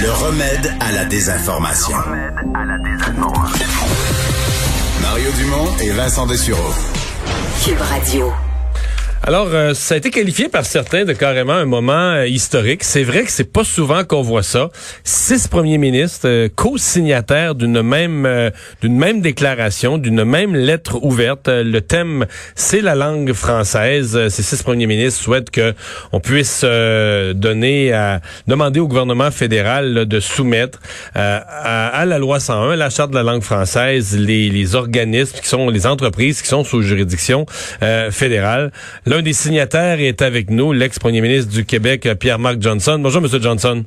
Le remède à la désinformation. Mario Dumont et Vincent Dessureau. Cube Radio. Alors, euh, ça a été qualifié par certains de carrément un moment euh, historique. C'est vrai que c'est pas souvent qu'on voit ça. Six premiers ministres euh, co-signataires d'une même d'une même déclaration, d'une même lettre ouverte. le thème, c'est la langue française. Ces six premiers ministres souhaitent que on puisse donner à demander au gouvernement fédéral de soumettre à, la loi 101, la charte de la langue française, les, les organismes qui sont les entreprises qui sont sous juridiction fédérale. L'un des signataires est avec nous, l'ex-premier ministre du Québec, Pierre-Marc Johnson. Bonjour, Monsieur Johnson.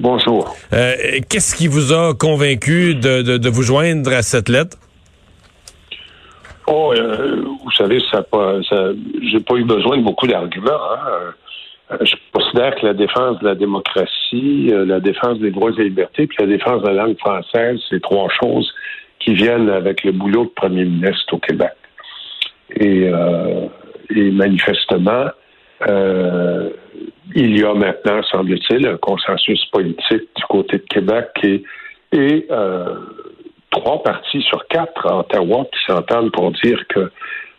Bonjour. Euh, qu'est-ce qui vous a convaincu de, vous joindre à cette lettre? Oh, euh, vous savez, ça pas, j'ai pas eu besoin de beaucoup d'arguments. Hein. Euh, je considère que la défense de la démocratie, la défense des droits et libertés, puis la défense de la langue française, c'est trois choses qui viennent avec le boulot de premier ministre au Québec. Et et manifestement, euh, il y a maintenant, semble-t-il, un consensus politique du côté de Québec et, et euh, trois partis sur quatre à Ottawa qui s'entendent pour dire que,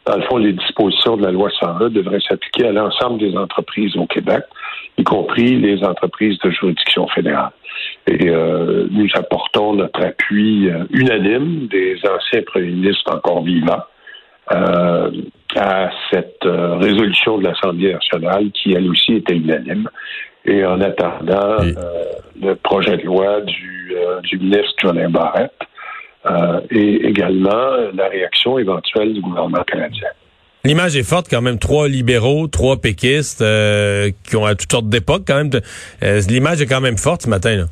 dans le fond, les dispositions de la loi 101 devraient s'appliquer à l'ensemble des entreprises au Québec, y compris les entreprises de juridiction fédérale. Et euh, nous apportons notre appui unanime des anciens premiers ministres encore vivants euh, à cette euh, résolution de l'Assemblée nationale qui, elle aussi, était unanime. Et en attendant euh, le projet de loi du, du ministre Jolin Barrette et également la réaction éventuelle du gouvernement canadien. L'image est forte quand même. Trois libéraux, trois péquistes qui ont à toutes sortes d'époques quand même. L'image est quand même forte ce matin. Là.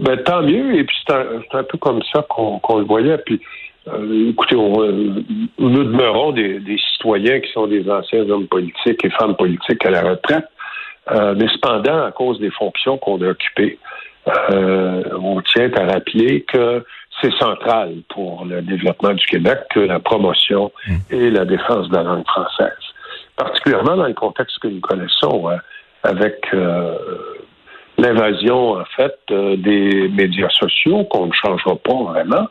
ben, tant mieux. Et puis c'est un, peu comme ça qu'on le voyait. Puis euh, écoutez, euh, nous demeurons des, citoyens qui sont des anciens hommes politiques et femmes politiques à la retraite, euh, mais cependant, à cause des fonctions qu'on a occupées, on tient à rappeler que c'est central pour le développement du Québec que la promotion mmh. et la défense de la langue française, particulièrement dans le contexte que nous connaissons, avec l'invasion en fait des médias sociaux qu'on ne changera pas vraiment.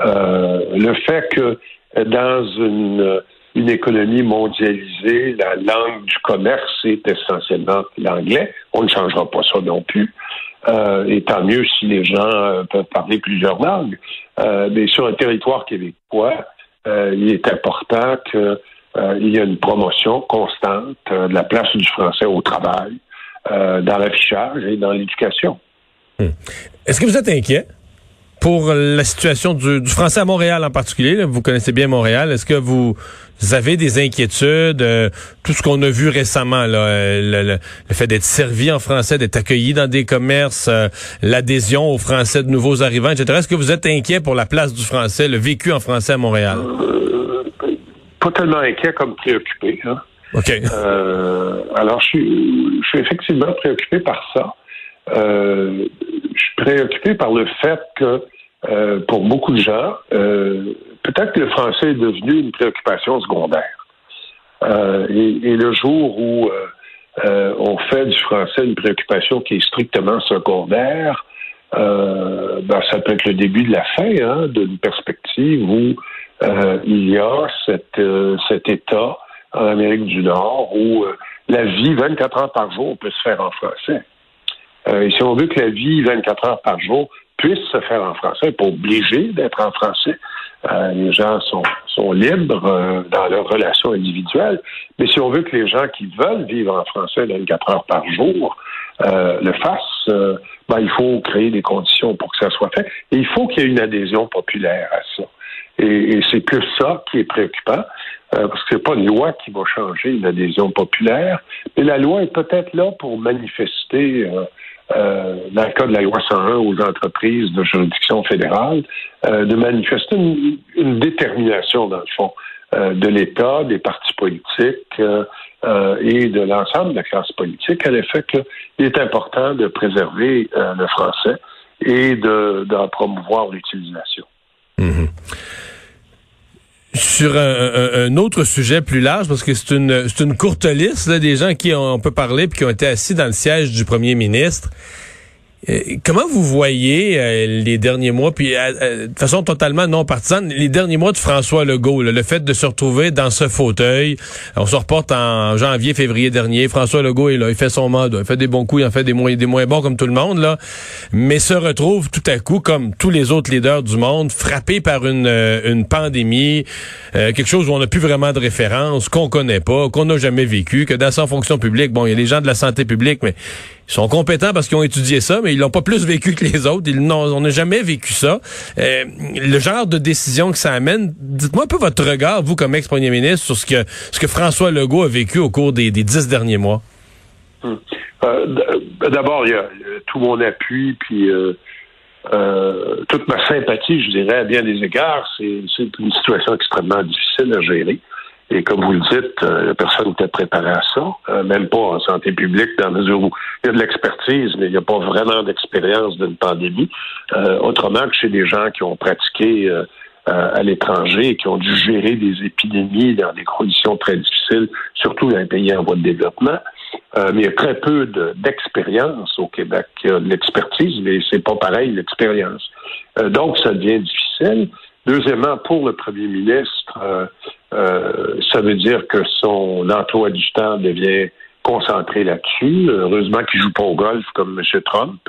Euh, le fait que dans une, économie mondialisée, la langue du commerce est essentiellement l'anglais. On ne changera pas ça non plus. Euh, et tant mieux si les gens euh, peuvent parler plusieurs langues. Mais sur un territoire québécois, il est important qu'il y ait une promotion constante de la place du français au travail, dans l'affichage et dans l'éducation. Hmm. Est-ce que vous êtes inquiet? Pour la situation du, français à Montréal en particulier, vous connaissez bien Montréal, est-ce que vous avez des inquiétudes, euh, tout ce qu'on a vu récemment, euh, le, fait d'être servi en français, d'être accueilli dans des commerces, euh, l'adhésion aux français de nouveaux arrivants, etc. Est-ce que vous êtes inquiet pour la place du français, le vécu en français à Montréal? pas tellement inquiet comme préoccupé. Hein. OK. alors, je suis, je suis effectivement préoccupé par ça. je suis préoccupé par le fait que euh, pour beaucoup de gens, euh, peut-être que le français est devenu une préoccupation secondaire. Euh, et, le jour où on fait du français une préoccupation qui est strictement secondaire, ben, ça peut être le début de la fin hein, d'une perspective où il y a cet État en Amérique du Nord où la vie 24 heures par jour peut se faire en français. et si on veut que la vie 24 heures par jour puisse se faire en français, pas obligé d'être en français. Euh, les gens sont, sont libres euh, dans leurs relations individuelles, mais si on veut que les gens qui veulent vivre en français 24 heures par jour euh, le fassent, ben, il faut créer des conditions pour que ça soit fait. Et il faut qu'il y ait une adhésion populaire à ça. Et, et c'est que ça qui est préoccupant, parce que c'est pas une loi qui va changer l'adhésion populaire, mais la loi est peut-être là pour manifester euh, dans le cas de la loi 101 aux entreprises de juridiction fédérale, euh, de manifester une, détermination, dans le fond, euh, de l'État, des partis politiques et de l'ensemble de la classe politique à l'effet qu'il est important de préserver le français et d'en promouvoir l'utilisation. Mm-hmm. Sur un, autre sujet plus large, parce que c'est une, une courte liste là, des gens qui on peut parler puis qui ont été assis dans le siège du premier ministre. Euh, comment vous voyez euh, les derniers mois, puis euh, de façon totalement non partisane, les derniers mois de François Legault, le fait de se retrouver dans ce fauteuil, on se reporte en janvier, février dernier, François Legault est là, il fait son mandat, il fait des bons coups, il en fait des moins, des moins bons comme tout le monde, là, mais se retrouve tout à coup, comme tous les autres leaders du monde, frappé par une, une pandémie, quelque chose où on n'a plus vraiment de référence, qu'on connaît pas, qu'on n'a jamais vécu, que dans sa fonction publique, bon, il y a les gens de la santé publique, mais ils sont compétents parce qu'ils ont étudié ça, mais ils l'ont pas plus vécu que les autres. Ils on n'a jamais vécu ça. Euh, le genre de décision que ça amène, dites-moi un peu votre regard, vous comme ex-premier ministre, sur ce que ce que François Legault a vécu au cours des, dix derniers mois. Hum. Euh, d'abord, il y a tout mon appui, puis euh, toute ma sympathie, je dirais, à bien des égards. C'est une situation extrêmement difficile à gérer. Et comme vous le dites, euh, personne n'était préparé à ça, euh, même pas en santé publique, dans la mesure où il y a de l'expertise, mais il n'y a pas vraiment d'expérience d'une pandémie. Euh, autrement que chez des gens qui ont pratiqué à l'étranger et qui ont dû gérer des épidémies dans des conditions très difficiles, surtout dans les pays en voie de développement. mais il y a très peu d'expérience au Québec. Il y a de l'expertise, mais c'est pas pareil l'expérience. donc, ça devient difficile. Deuxièmement, pour le premier ministre, euh, euh, ça veut dire que son emploi du temps devient concentré là-dessus. Heureusement qu'il joue pas au golf comme M. Trump.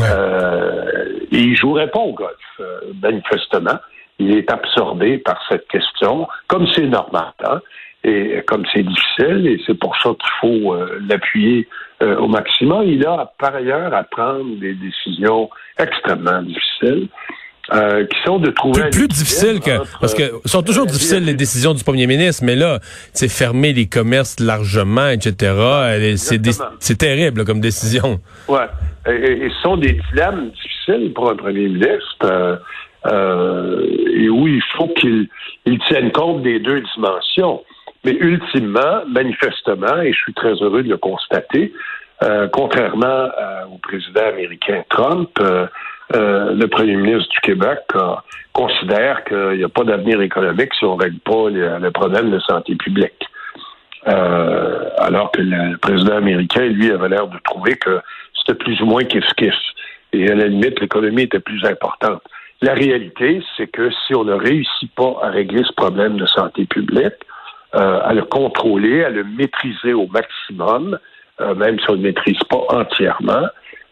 Euh, il jouerait pas au golf, euh, manifestement. Il est absorbé par cette question, comme c'est normal, hein, et comme c'est difficile, et c'est pour ça qu'il faut l'appuyer au maximum. Il a par ailleurs à prendre des décisions extrêmement difficiles. Euh, qui sont de trouver plus, plus difficile que parce que sont toujours euh, difficiles les décisions du premier ministre, mais là, c'est fermer les commerces largement, etc. C'est terrible comme décision. Ouais, et, ce sont des dilemmes difficiles pour un premier ministre. Euh, et où il faut qu'il il tienne compte des deux dimensions. Mais ultimement, manifestement, et je suis très heureux de le constater, contrairement au président américain Trump, euh, le premier ministre du Québec considère qu'il n'y a pas d'avenir économique si on ne règle pas le, problème de santé publique. Euh, alors que le président américain, lui, avait l'air de trouver que c'était plus ou moins kiff-kiff. Et à la limite, l'économie était plus importante. La réalité, c'est que si on ne réussit pas à régler ce problème de santé publique, euh, à le contrôler, à le maîtriser au maximum, même si on ne le maîtrise pas entièrement,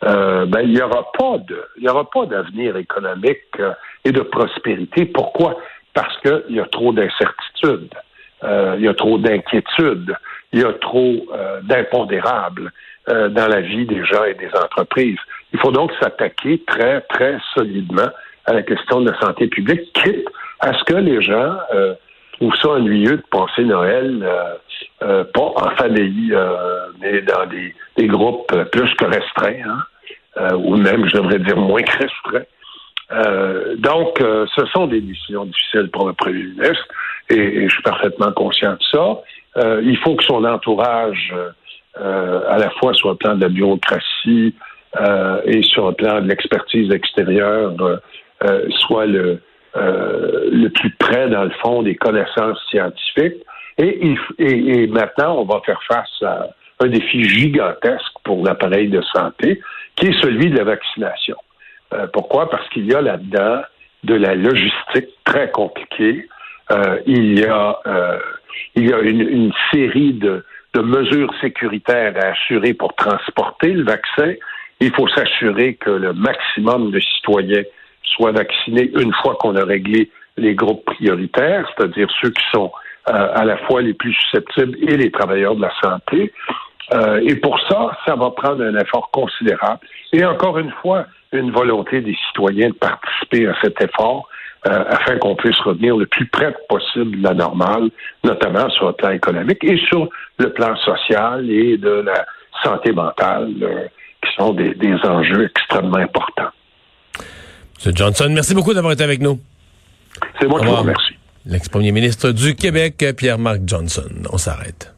euh, ben, il n'y aura pas de, il y aura pas d'avenir économique euh, et de prospérité. Pourquoi? Parce qu'il y a trop d'incertitudes, euh, il y a trop d'inquiétudes, il y a trop d'impondérables dans la vie des gens et des entreprises. Il faut donc s'attaquer très, très solidement à la question de la santé publique, quitte à ce que les gens trouvent ça ennuyeux de passer Noël pas en famille, mais dans des, des groupes plus que restreints. Hein? Euh, ou même, je devrais dire, moins restreint. Euh, donc, euh, ce sont des décisions difficiles pour le premier ministre, et, je suis parfaitement conscient de ça. il faut que son entourage, à la fois sur le plan de la bureaucratie et sur le plan de l'expertise extérieure, soit le, le plus près, dans le fond, des connaissances scientifiques. Et, et, et maintenant, on va faire face à un défi gigantesque pour l'appareil de santé, qui est celui de la vaccination. Euh, pourquoi? Parce qu'il y a là-dedans de la logistique très compliquée. Euh, il y a, euh, il y a une, une série de, de, mesures sécuritaires à assurer pour transporter le vaccin. Il faut s'assurer que le maximum de citoyens soient vaccinés une fois qu'on a réglé les groupes prioritaires, c'est-à-dire ceux qui sont à la fois les plus susceptibles et les travailleurs de la santé. Euh, et pour ça, ça va prendre un effort considérable. Et encore une fois, une volonté des citoyens de participer à cet effort euh, afin qu'on puisse revenir le plus près possible de la normale, notamment sur le plan économique et sur le plan social et de la santé mentale, euh, qui sont des, des, enjeux extrêmement importants. M. Johnson, merci beaucoup d'avoir été avec nous. C'est moi qui vous remercie. L'ex-premier ministre du Québec, Pierre-Marc Johnson. On s'arrête.